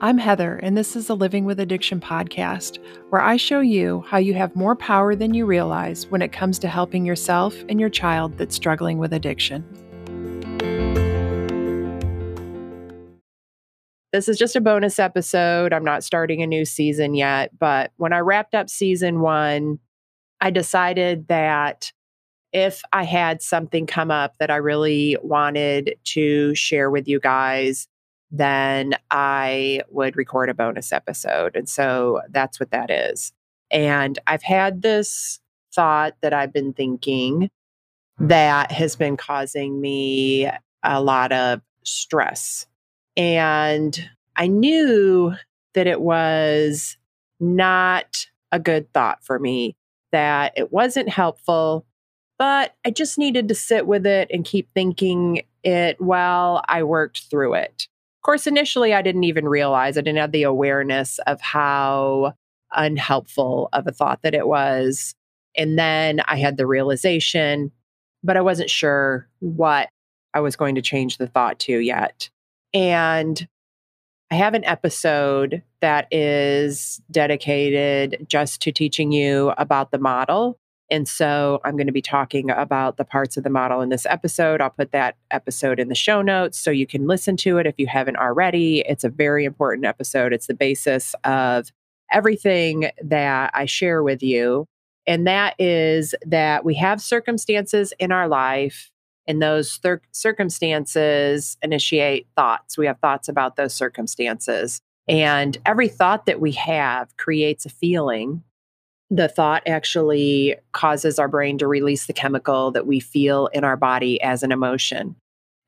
I'm Heather, and this is the Living with Addiction podcast, where I show you how you have more power than you realize when it comes to helping yourself and your child that's struggling with addiction. This is just a bonus episode. I'm not starting a new season yet, but when I wrapped up season one, I decided that if I had something come up that I really wanted to share with you guys, then I would record a bonus episode. And so that's what that is. And I've had this thought that I've been thinking that has been causing me a lot of stress. And I knew that it was not a good thought for me, that it wasn't helpful, but I just needed to sit with it and keep thinking it while I worked through it course, initially, I didn't even realize, I didn't have the awareness of how unhelpful of a thought that it was. And then I had the realization, but I wasn't sure what I was going to change the thought to yet. And I have an episode that is dedicated just to teaching you about the model and so I'm going to be talking about the parts of the model in this episode. I'll put that episode in the show notes so you can listen to it if you haven't already. It's a very important episode. It's the basis of everything that I share with you. And that is that we have circumstances in our life, and those thir- circumstances initiate thoughts. We have thoughts about those circumstances. And every thought that we have creates a feeling the thought actually causes our brain to release the chemical that we feel in our body as an emotion.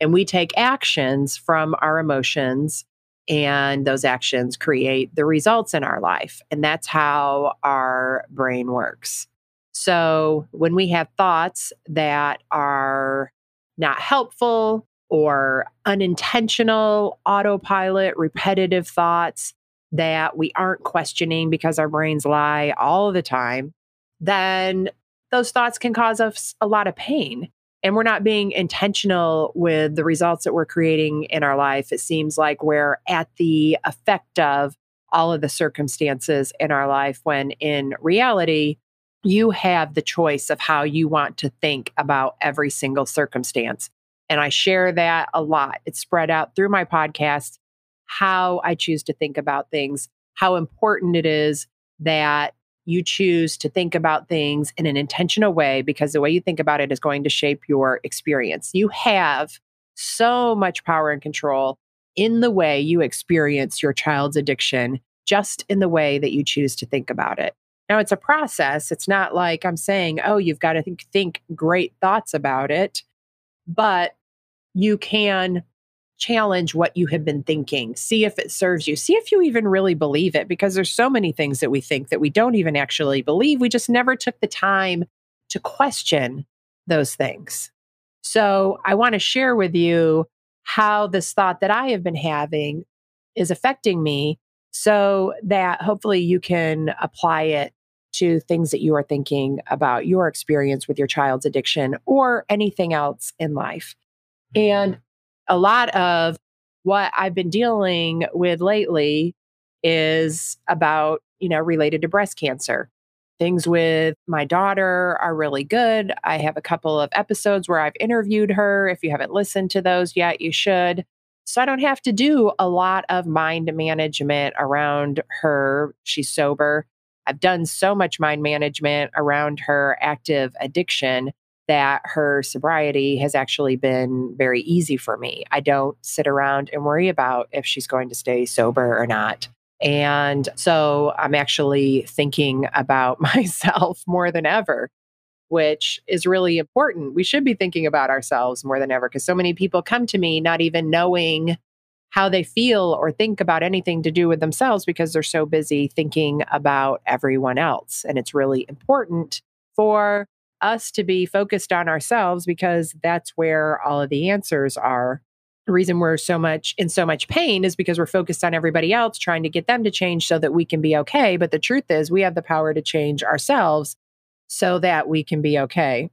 And we take actions from our emotions, and those actions create the results in our life. And that's how our brain works. So when we have thoughts that are not helpful or unintentional, autopilot, repetitive thoughts, that we aren't questioning because our brains lie all the time, then those thoughts can cause us a lot of pain. And we're not being intentional with the results that we're creating in our life. It seems like we're at the effect of all of the circumstances in our life, when in reality, you have the choice of how you want to think about every single circumstance. And I share that a lot. It's spread out through my podcast how I choose to think about things, how important it is that you choose to think about things in an intentional way because the way you think about it is going to shape your experience. You have so much power and control in the way you experience your child's addiction, just in the way that you choose to think about it. Now, it's a process. It's not like I'm saying, oh, you've got to think, think great thoughts about it, but you can challenge what you have been thinking. See if it serves you. See if you even really believe it because there's so many things that we think that we don't even actually believe. We just never took the time to question those things. So, I want to share with you how this thought that I have been having is affecting me so that hopefully you can apply it to things that you are thinking about your experience with your child's addiction or anything else in life. And a lot of what I've been dealing with lately is about, you know, related to breast cancer. Things with my daughter are really good. I have a couple of episodes where I've interviewed her. If you haven't listened to those yet, you should. So I don't have to do a lot of mind management around her. She's sober. I've done so much mind management around her active addiction that her sobriety has actually been very easy for me. I don't sit around and worry about if she's going to stay sober or not. And so I'm actually thinking about myself more than ever, which is really important. We should be thinking about ourselves more than ever because so many people come to me not even knowing how they feel or think about anything to do with themselves because they're so busy thinking about everyone else. And it's really important for us to be focused on ourselves because that's where all of the answers are. The reason we're so much in so much pain is because we're focused on everybody else, trying to get them to change so that we can be okay. But the truth is, we have the power to change ourselves so that we can be okay.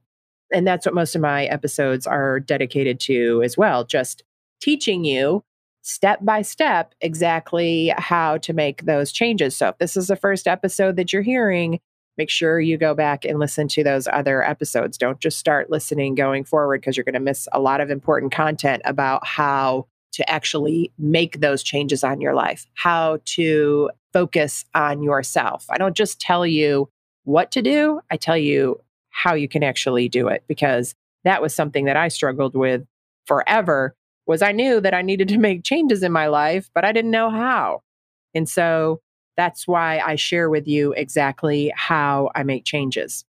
And that's what most of my episodes are dedicated to as well, just teaching you step by step exactly how to make those changes. So if this is the first episode that you're hearing, make sure you go back and listen to those other episodes. Don't just start listening going forward because you're going to miss a lot of important content about how to actually make those changes on your life, how to focus on yourself. I don't just tell you what to do, I tell you how you can actually do it because that was something that I struggled with forever was I knew that I needed to make changes in my life, but I didn't know how. And so that's why I share with you exactly how I make changes.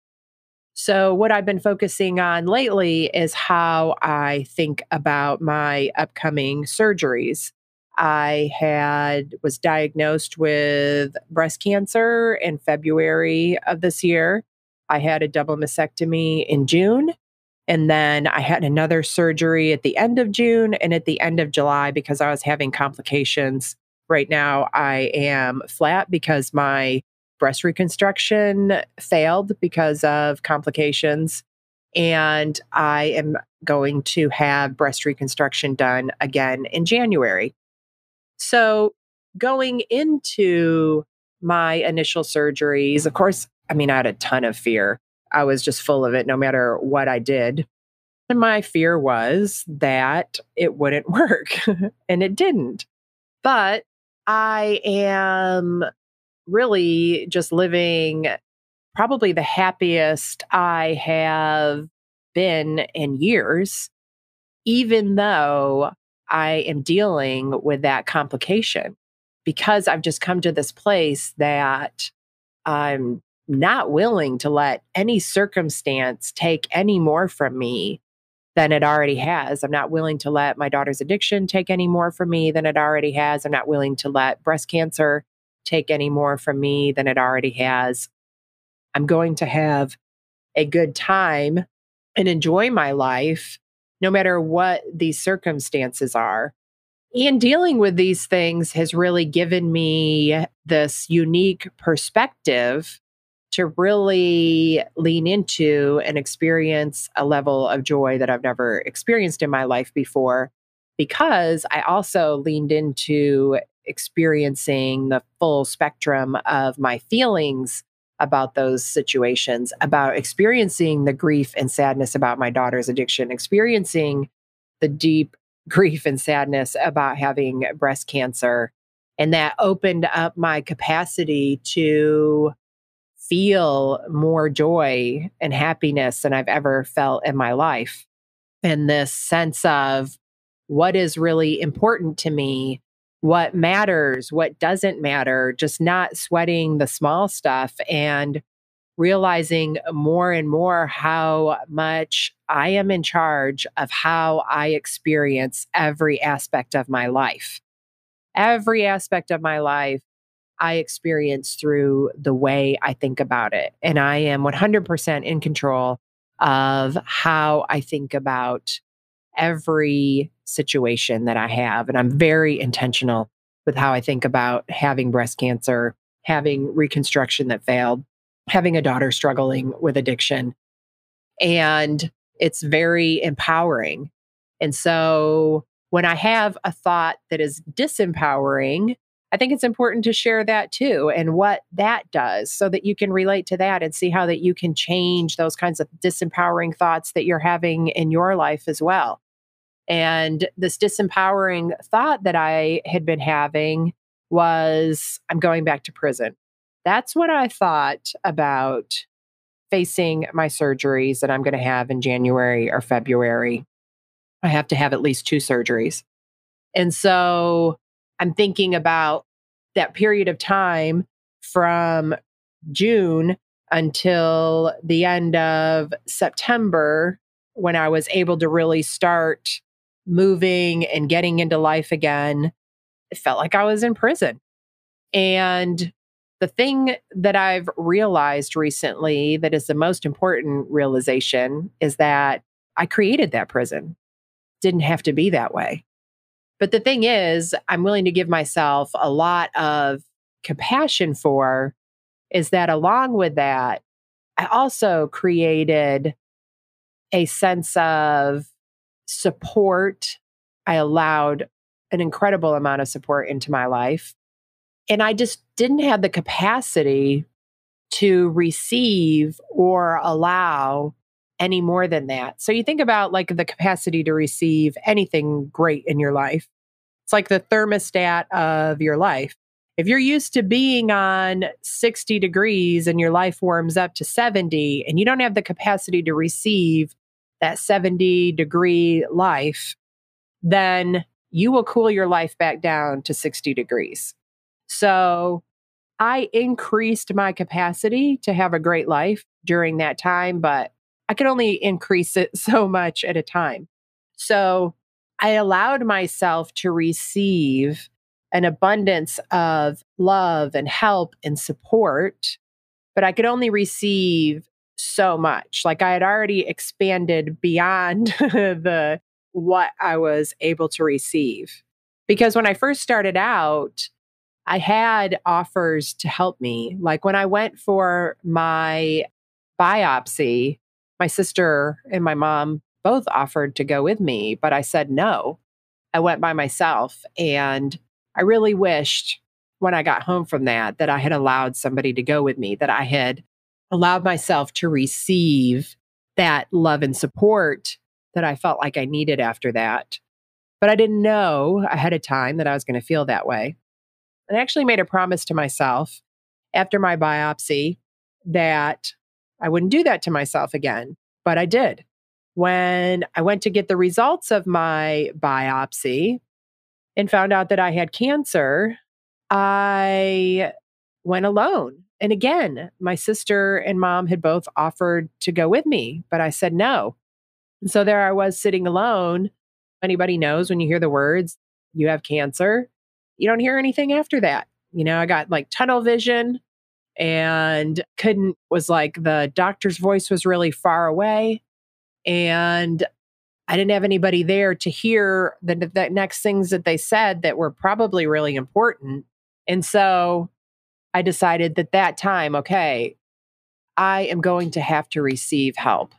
So, what I've been focusing on lately is how I think about my upcoming surgeries. I had was diagnosed with breast cancer in February of this year. I had a double mastectomy in June and then I had another surgery at the end of June and at the end of July because I was having complications. Right now, I am flat because my breast reconstruction failed because of complications. And I am going to have breast reconstruction done again in January. So, going into my initial surgeries, of course, I mean, I had a ton of fear. I was just full of it no matter what I did. And my fear was that it wouldn't work, and it didn't. But I am really just living probably the happiest I have been in years, even though I am dealing with that complication because I've just come to this place that I'm not willing to let any circumstance take any more from me than it already has. I'm not willing to let my daughter's addiction take any more from me than it already has. I'm not willing to let breast cancer take any more from me than it already has. I'm going to have a good time and enjoy my life no matter what these circumstances are. And dealing with these things has really given me this unique perspective to really lean into and experience a level of joy that I've never experienced in my life before because I also leaned into experiencing the full spectrum of my feelings about those situations, about experiencing the grief and sadness about my daughter's addiction, experiencing the deep grief and sadness about having breast cancer. And that opened up my capacity to feel more joy and happiness than I've ever felt in my life. And this sense of what is really important to me, what matters, what doesn't matter, just not sweating the small stuff and realizing more and more how much I am in charge of how I experience every aspect of my life. Every aspect of my life I experience through the way I think about it. And I am 100% in control of how I think about every situation that I have. And I'm very intentional with how I think about having breast cancer, having reconstruction that failed, having a daughter struggling with addiction. And it's very empowering. And so when I have a thought that is disempowering, I think it's important to share that too and what that does so that you can relate to that and see how that you can change those kinds of disempowering thoughts that you're having in your life as well. And this disempowering thought that I had been having was I'm going back to prison. That's what I thought about facing my surgeries that I'm going to have in January or February. I have to have at least two surgeries. And so I'm thinking about that period of time from June until the end of September when I was able to really start moving and getting into life again. It felt like I was in prison. And the thing that I've realized recently that is the most important realization is that I created that prison. Didn't have to be that way. But the thing is, I'm willing to give myself a lot of compassion for is that along with that, I also created a sense of support. I allowed an incredible amount of support into my life. And I just didn't have the capacity to receive or allow any more than that. So you think about like the capacity to receive anything great in your life. It's like the thermostat of your life. If you're used to being on 60 degrees and your life warms up to 70 and you don't have the capacity to receive that 70 degree life, then you will cool your life back down to 60 degrees. So I increased my capacity to have a great life during that time, but I could only increase it so much at a time. So I allowed myself to receive an abundance of love and help and support, but I could only receive so much. Like I had already expanded beyond the what I was able to receive. Because when I first started out, I had offers to help me. Like when I went for my biopsy, my sister and my mom both offered to go with me, but I said no. I went by myself. And I really wished when I got home from that that I had allowed somebody to go with me, that I had allowed myself to receive that love and support that I felt like I needed after that. But I didn't know ahead of time that I was going to feel that way. And I actually made a promise to myself after my biopsy that I wouldn't do that to myself again. But I did. When I went to get the results of my biopsy and found out that I had cancer, I went alone. And again, my sister and mom had both offered to go with me, but I said no. And so there I was sitting alone. Anybody knows when you hear the words, you have cancer, you don't hear anything after that. You know, I got like tunnel vision and couldn't, was like the doctor's voice was really far away. And I didn't have anybody there to hear the, the next things that they said that were probably really important. And so I decided that that time, okay, I am going to have to receive help.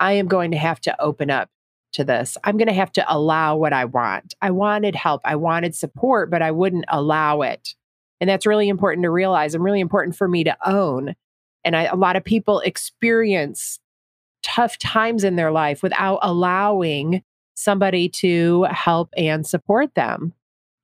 I am going to have to open up to this. I'm going to have to allow what I want. I wanted help, I wanted support, but I wouldn't allow it. And that's really important to realize and really important for me to own. And I, a lot of people experience tough times in their life without allowing somebody to help and support them.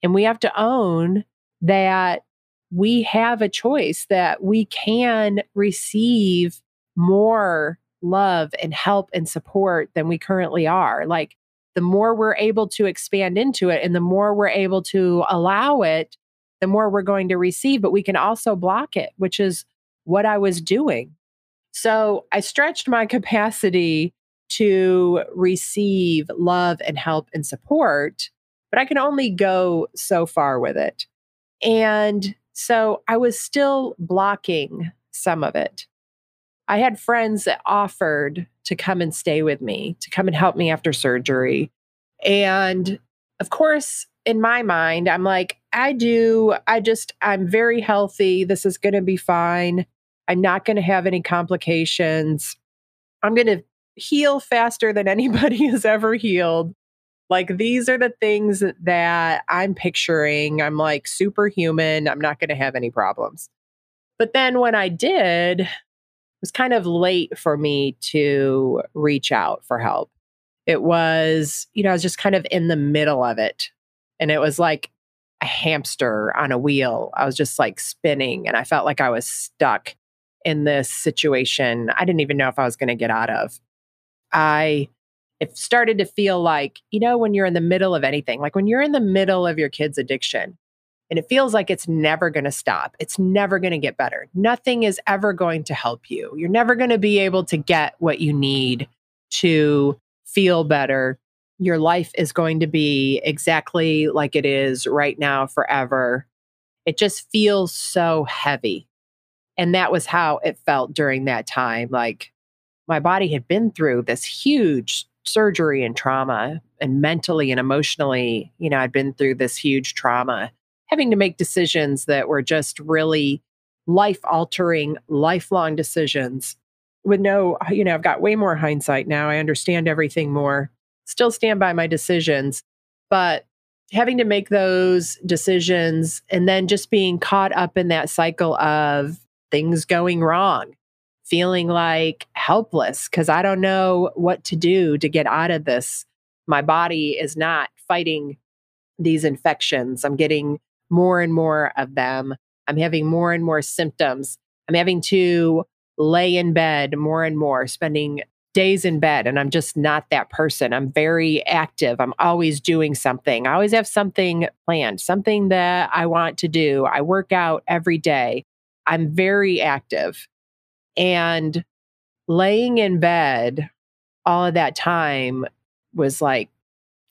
And we have to own that we have a choice that we can receive more love and help and support than we currently are. Like the more we're able to expand into it and the more we're able to allow it, the more we're going to receive, but we can also block it, which is what I was doing. So I stretched my capacity to receive love and help and support, but I can only go so far with it. And so I was still blocking some of it. I had friends that offered to come and stay with me, to come and help me after surgery. And of course, in my mind, I'm like, I do, I just, I'm very healthy. This is going to be fine. I'm not going to have any complications. I'm going to heal faster than anybody has ever healed. Like, these are the things that I'm picturing. I'm like superhuman. I'm not going to have any problems. But then when I did, it was kind of late for me to reach out for help. It was, you know, I was just kind of in the middle of it. And it was like a hamster on a wheel. I was just like spinning and I felt like I was stuck in this situation I didn't even know if I was going to get out of. I it started to feel like, you know, when you're in the middle of anything, like when you're in the middle of your kid's addiction and it feels like it's never going to stop, it's never going to get better. Nothing is ever going to help you. You're never going to be able to get what you need to feel better. Your life is going to be exactly like it is right now forever. It just feels so heavy. And that was how it felt during that time. Like my body had been through this huge surgery and trauma and mentally and emotionally, you know, I'd been through this huge trauma, having to make decisions that were just really life altering, lifelong decisions with no, you know, I've got way more hindsight now. I understand everything more, still stand by my decisions. But having to make those decisions and then just being caught up in that cycle of things going wrong, feeling like helpless because I don't know what to do to get out of this. My body is not fighting these infections. I'm getting more and more of them. I'm having more and more symptoms. I'm having to lay in bed more and more, spending days in bed and I'm just not that person. I'm very active. I'm always doing something. I always have something planned, something that I want to do. I work out every day. I'm very active. And laying in bed all of that time was like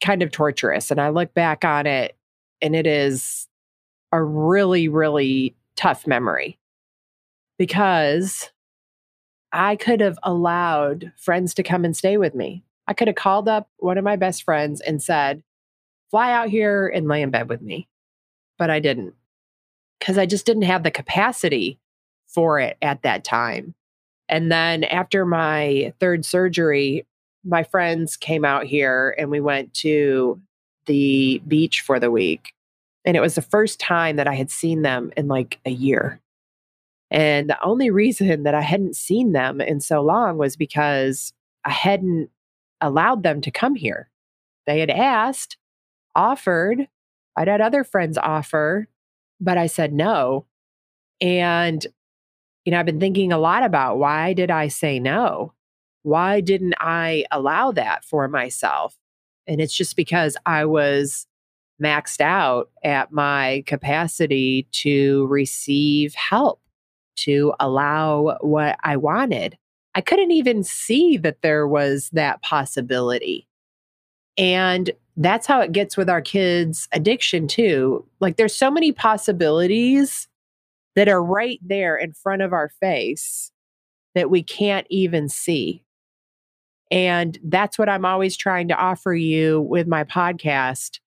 kind of torturous. And I look back on it and it is a really, really tough memory because I could have allowed friends to come and stay with me. I could have called up one of my best friends and said, fly out here and lay in bed with me. But I didn't because I just didn't have the capacity for it at that time. And then after my third surgery, my friends came out here and we went to the beach for the week. And it was the first time that I had seen them in like a year. And the only reason that I hadn't seen them in so long was because I hadn't allowed them to come here. They had asked, offered, I'd had other friends offer, but I said no. And, you know, I've been thinking a lot about why did I say no? Why didn't I allow that for myself? And it's just because I was maxed out at my capacity to receive help to allow what I wanted. I couldn't even see that there was that possibility. And that's how it gets with our kids' addiction, too. Like there's so many possibilities that are right there in front of our face that we can't even see. And that's what I'm always trying to offer you with my podcast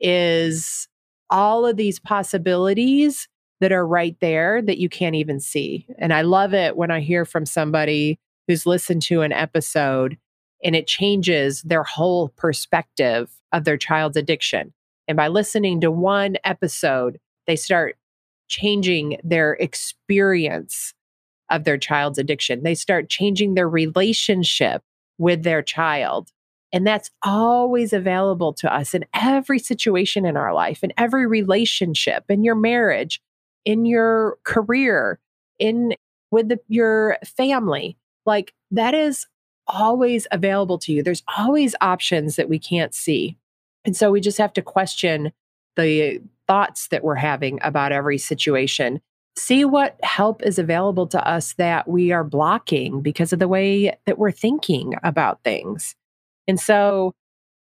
is all of these possibilities that are right there that you can't even see. And I love it when I hear from somebody who's listened to an episode and it changes their whole perspective of their child's addiction. And by listening to one episode, they start changing their experience of their child's addiction. They start changing their relationship with their child. And that's always available to us in every situation in our life, in every relationship, in your marriage, in your career, in with the, your family. Like that is always available to you. There's always options that we can't see. And so we just have to question the thoughts that we're having about every situation. See what help is available to us that we are blocking because of the way that we're thinking about things. And so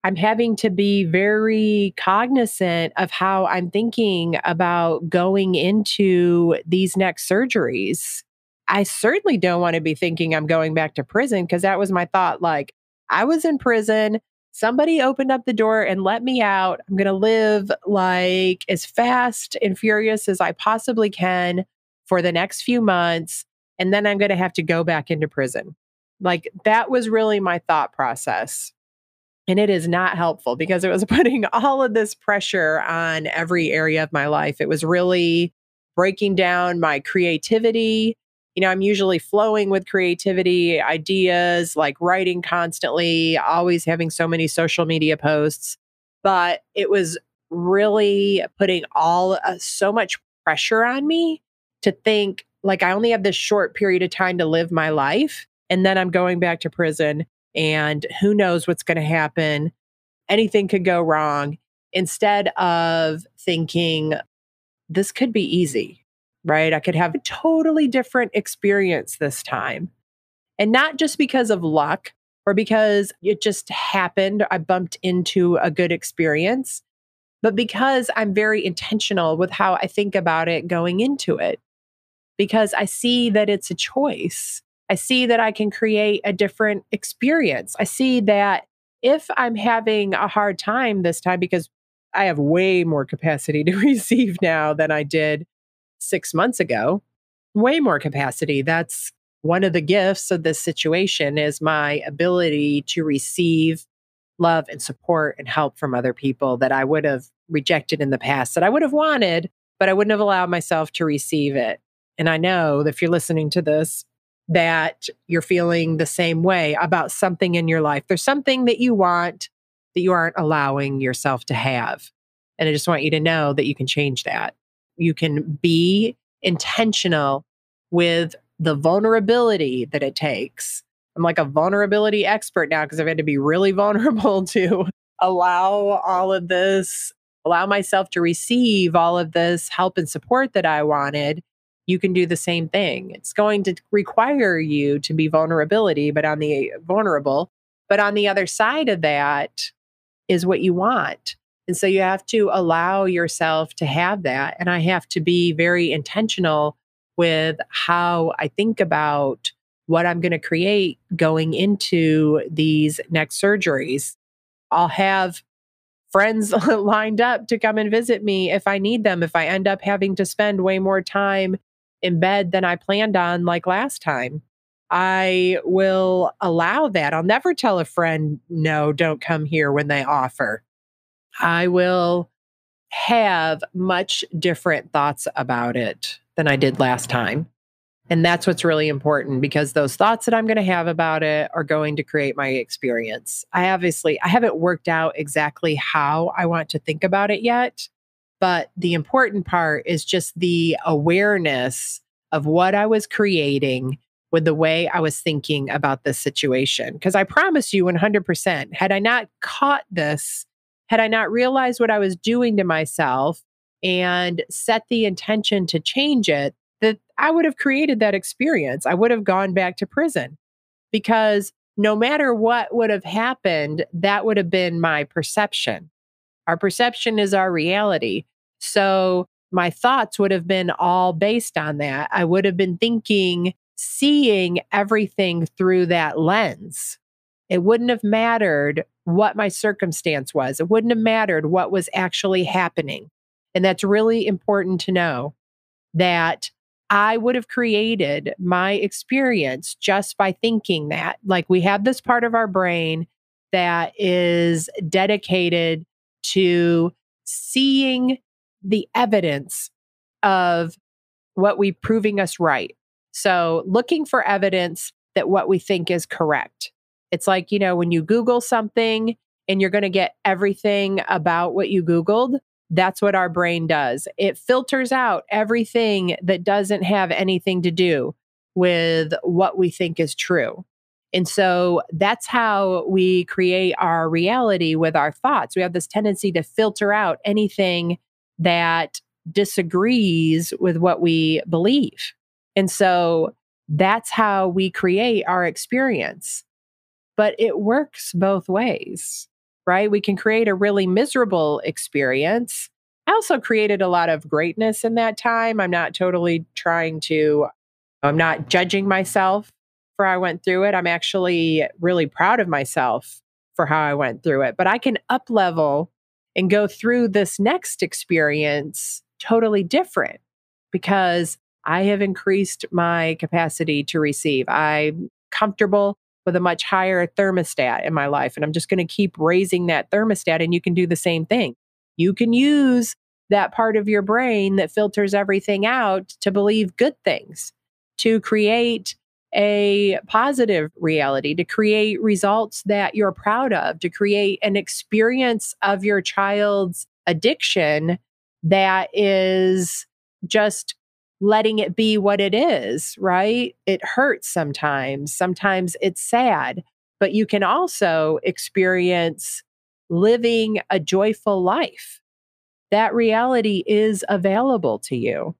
I'm having to be very cognizant of how I'm thinking about going into these next surgeries. I certainly don't want to be thinking I'm going back to prison because that was my thought. Like, I was in prison. Somebody opened up the door and let me out. I'm going to live like as fast and furious as I possibly can for the next few months. And then I'm going to have to go back into prison. Like, that was really my thought process. And it is not helpful because it was putting all of this pressure on every area of my life. It was really breaking down my creativity. You know, I'm usually flowing with creativity, ideas, like writing constantly, always having so many social media posts. But it was really putting all uh, so much pressure on me to think like I only have this short period of time to live my life. And then I'm going back to prison and who knows what's going to happen. Anything could go wrong. Instead of thinking, this could be easy, right? I could have a totally different experience this time. And not just because of luck or because it just happened, I bumped into a good experience, but because I'm very intentional with how I think about it going into it. Because I see that it's a choice. I see that I can create a different experience. I see that if I'm having a hard time this time, because I have way more capacity to receive now than I did six months ago, way more capacity. That's one of the gifts of this situation is my ability to receive love and support and help from other people that I would have rejected in the past that I would have wanted, but I wouldn't have allowed myself to receive it. And I know that if you're listening to this, that you're feeling the same way about something in your life. There's something that you want that you aren't allowing yourself to have. And I just want you to know that you can change that. You can be intentional with the vulnerability that it takes. I'm like a vulnerability expert now because I've had to be really vulnerable to allow all of this, allow myself to receive all of this help and support that I wanted. You can do the same thing. It's going to require you to be vulnerability, but on the vulnerable, but on the other side of that is what you want. And so you have to allow yourself to have that. And I have to be very intentional with how I think about what I'm going to create going into these next surgeries. I'll have friends lined up to come and visit me if I need them, if I end up having to spend way more time in bed than I planned on, like last time. I will allow that. I'll never tell a friend, no, don't come here when they offer. I will have much different thoughts about it than I did last time. And that's what's really important because those thoughts that I'm going to have about it are going to create my experience. I obviously I haven't worked out exactly how I want to think about it yet, but the important part is just the awareness of what I was creating with the way I was thinking about this situation. Because I promise you 100%, had I not caught this had I not realized what I was doing to myself and set the intention to change it, that I would have created that experience. I would have gone back to prison because no matter what would have happened, that would have been my perception. Our perception is our reality. So my thoughts would have been all based on that. I would have been thinking, seeing everything through that lens. It wouldn't have mattered what my circumstance was. It wouldn't have mattered what was actually happening. And that's really important to know that I would have created my experience just by thinking that. Like we have this part of our brain that is dedicated to seeing the evidence of what we proving us right. So looking for evidence that what we think is correct. It's like, you know, when you Google something and you're going to get everything about what you Googled, that's what our brain does. It filters out everything that doesn't have anything to do with what we think is true. And so that's how we create our reality with our thoughts. We have this tendency to filter out anything that disagrees with what we believe. And so that's how we create our experience but it works both ways, right? We can create a really miserable experience. I also created a lot of greatness in that time. I'm not totally trying to, I'm not judging myself for how I went through it. I'm actually really proud of myself for how I went through it. But I can up level and go through this next experience totally different because I have increased my capacity to receive. I'm comfortable with a much higher thermostat in my life. And I'm just going to keep raising that thermostat. And you can do the same thing. You can use that part of your brain that filters everything out to believe good things, to create a positive reality, to create results that you're proud of, to create an experience of your child's addiction that is just letting it be what it is, right? It hurts sometimes. Sometimes it's sad, but you can also experience living a joyful life. That reality is available to you.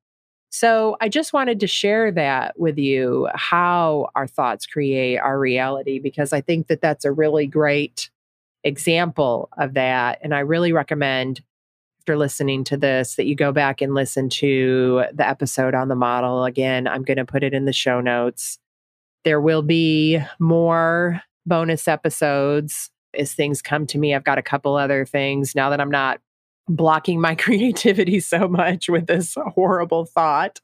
So I just wanted to share that with you how our thoughts create our reality because I think that that's a really great example of that. And I really recommend after listening to this that you go back and listen to the episode on the model. Again, I'm going to put it in the show notes. There will be more bonus episodes as things come to me. I've got a couple other things now that I'm not blocking my creativity so much with this horrible thought.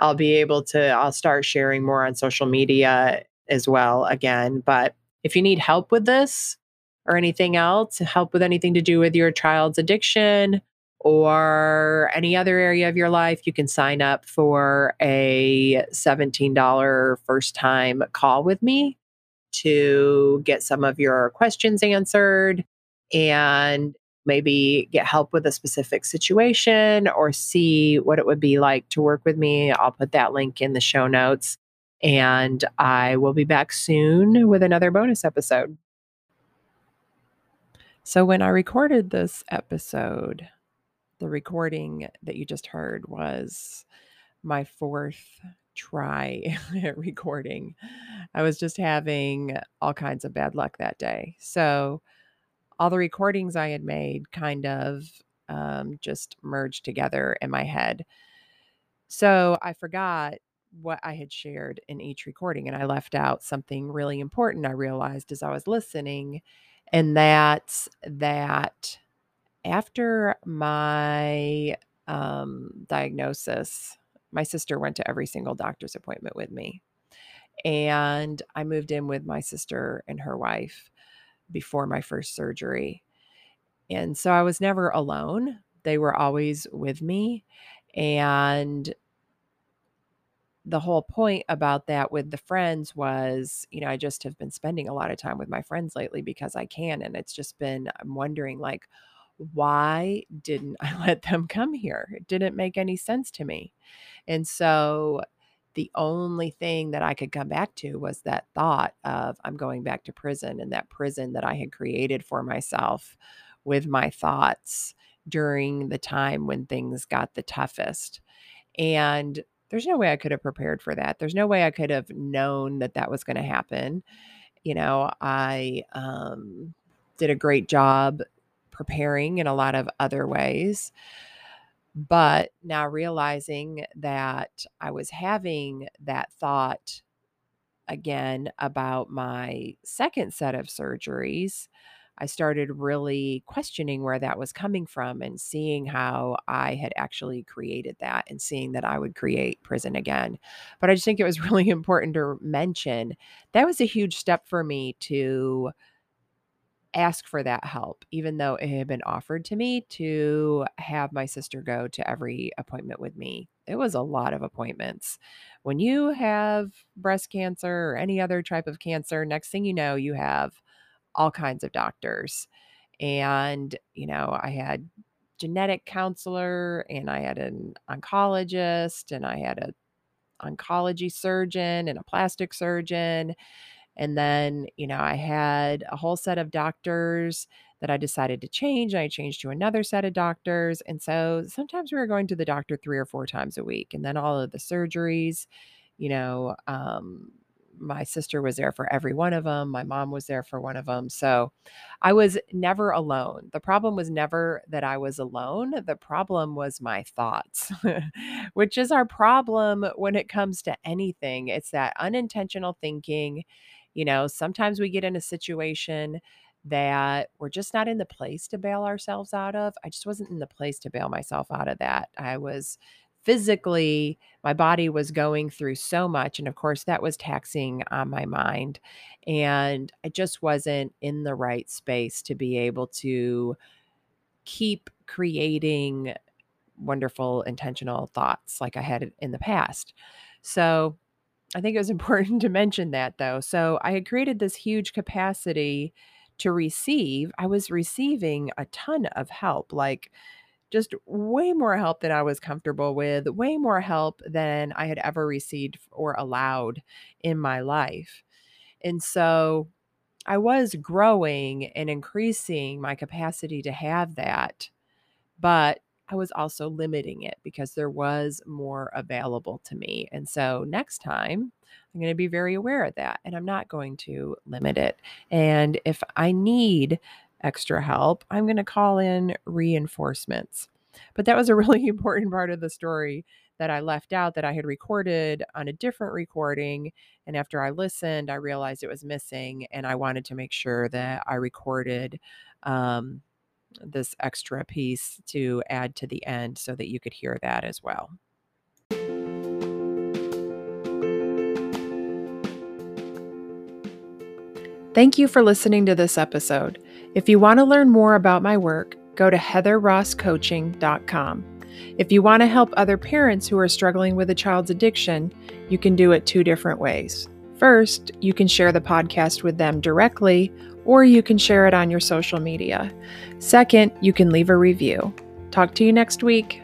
I'll be able to, I'll start sharing more on social media as well again. But if you need help with this, or anything else, help with anything to do with your child's addiction or any other area of your life, you can sign up for a $17 first time call with me to get some of your questions answered and maybe get help with a specific situation or see what it would be like to work with me. I'll put that link in the show notes. And I will be back soon with another bonus episode. So, when I recorded this episode, the recording that you just heard was my fourth try recording. I was just having all kinds of bad luck that day. So, all the recordings I had made kind of um, just merged together in my head. So, I forgot what I had shared in each recording, and I left out something really important I realized as I was listening, and that's that after my um, diagnosis, my sister went to every single doctor's appointment with me. And I moved in with my sister and her wife before my first surgery. And so I was never alone. They were always with me. And the whole point about that with the friends was, you know, I just have been spending a lot of time with my friends lately because I can. And it's just been, I'm wondering, like, why didn't I let them come here? It didn't make any sense to me. And so the only thing that I could come back to was that thought of I'm going back to prison and that prison that I had created for myself with my thoughts during the time when things got the toughest. And there's no way I could have prepared for that. There's no way I could have known that that was going to happen. You know, I um, did a great job preparing in a lot of other ways. But now realizing that I was having that thought again about my second set of surgeries, I started really questioning where that was coming from and seeing how I had actually created that and seeing that I would create prison again. But I just think it was really important to mention that was a huge step for me to ask for that help, even though it had been offered to me to have my sister go to every appointment with me. It was a lot of appointments. When you have breast cancer or any other type of cancer, next thing you know, you have all kinds of doctors. And, you know, I had genetic counselor and I had an oncologist and I had a oncology surgeon and a plastic surgeon and then, you know, I had a whole set of doctors that I decided to change. And I changed to another set of doctors. And so sometimes we were going to the doctor three or four times a week. And then all of the surgeries, you know, um, my sister was there for every one of them. My mom was there for one of them. So I was never alone. The problem was never that I was alone. The problem was my thoughts, which is our problem when it comes to anything. It's that unintentional thinking you know, sometimes we get in a situation that we're just not in the place to bail ourselves out of. I just wasn't in the place to bail myself out of that. I was physically, my body was going through so much. And of course, that was taxing on my mind. And I just wasn't in the right space to be able to keep creating wonderful intentional thoughts like I had in the past. So, I think it was important to mention that though. So I had created this huge capacity to receive. I was receiving a ton of help, like just way more help than I was comfortable with, way more help than I had ever received or allowed in my life. And so I was growing and increasing my capacity to have that. But I was also limiting it because there was more available to me. And so next time, I'm going to be very aware of that and I'm not going to limit it. And if I need extra help, I'm going to call in reinforcements. But that was a really important part of the story that I left out that I had recorded on a different recording. And after I listened, I realized it was missing. And I wanted to make sure that I recorded um, this extra piece to add to the end so that you could hear that as well. Thank you for listening to this episode. If you want to learn more about my work, go to heatherrosscoaching.com. If you want to help other parents who are struggling with a child's addiction, you can do it two different ways. First, you can share the podcast with them directly, or you can share it on your social media. Second, you can leave a review. Talk to you next week.